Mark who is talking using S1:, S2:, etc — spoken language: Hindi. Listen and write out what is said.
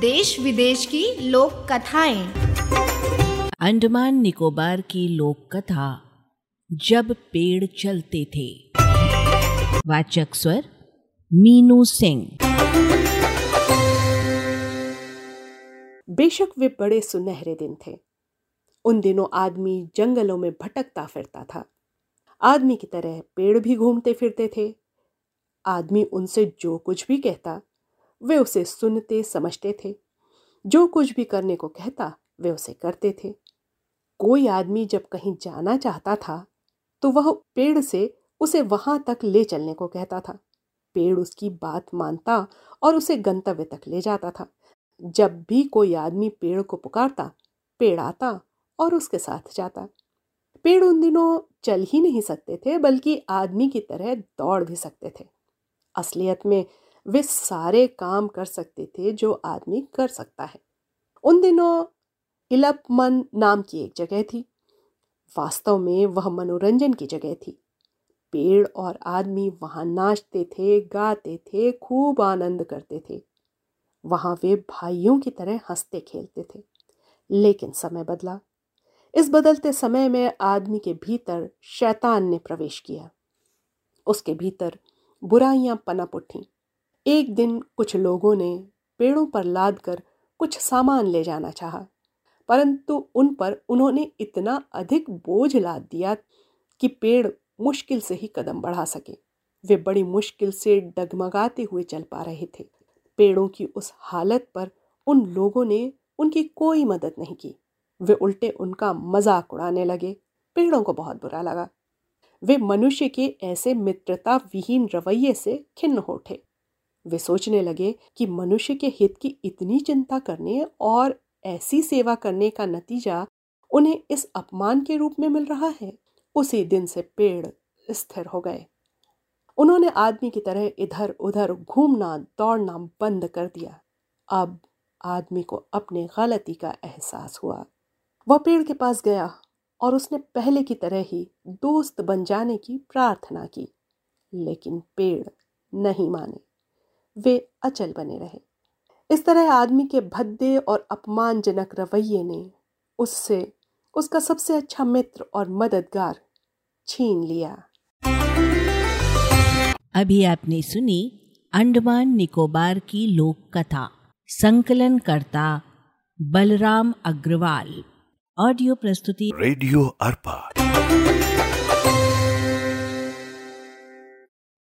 S1: देश विदेश की लोक कथाएँ।
S2: अंडमान निकोबार की लोक कथा जब पेड़ चलते थे। वाचक स्वर मीनू सिंह।
S3: बेशक वे बड़े सुनहरे दिन थे। उन दिनों आदमी जंगलों में भटकता फिरता था। आदमी की तरह पेड़ भी घूमते फिरते थे। आदमी उनसे जो कुछ भी कहता वे उसे सुनते, समझते थे। जो कुछ भी करने को कहता, वे उसे करते थे। कोई आदमी जब कहीं जाना चाहता था तो वह पेड़ से उसे वहाँ तक ले चलने को कहता था। पेड़ उसकी बात मानता और उसे गंतव्य तक ले जाता था। जब भी कोई आदमी पेड़ को पुकारता, पेड़ आता और उसके साथ जाता। पेड़ उन दिनों चल ही नहीं सकते थे, बल्कि आदमी की तरह दौड़ भी सकते थे। असलियत में वे सारे काम कर सकते थे जो आदमी कर सकता है। उन दिनों इलपमन नाम की एक जगह थी। वास्तव में वह मनोरंजन की जगह थी। पेड़ और आदमी वहाँ नाचते थे, गाते थे, खूब आनंद करते थे। वहाँ वे भाइयों की तरह हँसते खेलते थे। लेकिन समय बदला। इस बदलते समय में आदमी के भीतर शैतान ने प्रवेश किया। उसके भीतर बुराइयाँ पनप उठी। एक दिन कुछ लोगों ने पेड़ों पर लाद कर कुछ सामान ले जाना चाहा, परंतु उन पर उन्होंने इतना अधिक बोझ लाद दिया कि पेड़ मुश्किल से ही कदम बढ़ा सके। वे बड़ी मुश्किल से डगमगाते हुए चल पा रहे थे। पेड़ों की उस हालत पर उन लोगों ने उनकी कोई मदद नहीं की। वे उल्टे उनका मज़ाक उड़ाने लगे। पेड़ों को बहुत बुरा लगा। वे मनुष्य के ऐसे मित्रता विहीन रवैये से खिन्न हो उठे। वे सोचने लगे कि मनुष्य के हित की इतनी चिंता करने और ऐसी सेवा करने का नतीजा उन्हें इस अपमान के रूप में मिल रहा है। उसी दिन से पेड़ स्थिर हो गए। उन्होंने आदमी की तरह इधर उधर घूमना, दौड़ना बंद कर दिया। अब आदमी को अपने गलती का एहसास हुआ। वह पेड़ के पास गया और उसने पहले की तरह ही दोस्त बन जाने की प्रार्थना की, लेकिन पेड़ नहीं माने। वे अचल बने रहे। इस तरह आदमी के भद्दे और अपमानजनक रवैये ने उससे उसका सबसे अच्छा मित्र और मददगार छीन लिया।
S2: अभी आपने सुनी अंडमान निकोबार की लोक कथा संकलन करता बलराम अग्रवाल। ऑडियो प्रस्तुति
S4: रेडियो अर्पा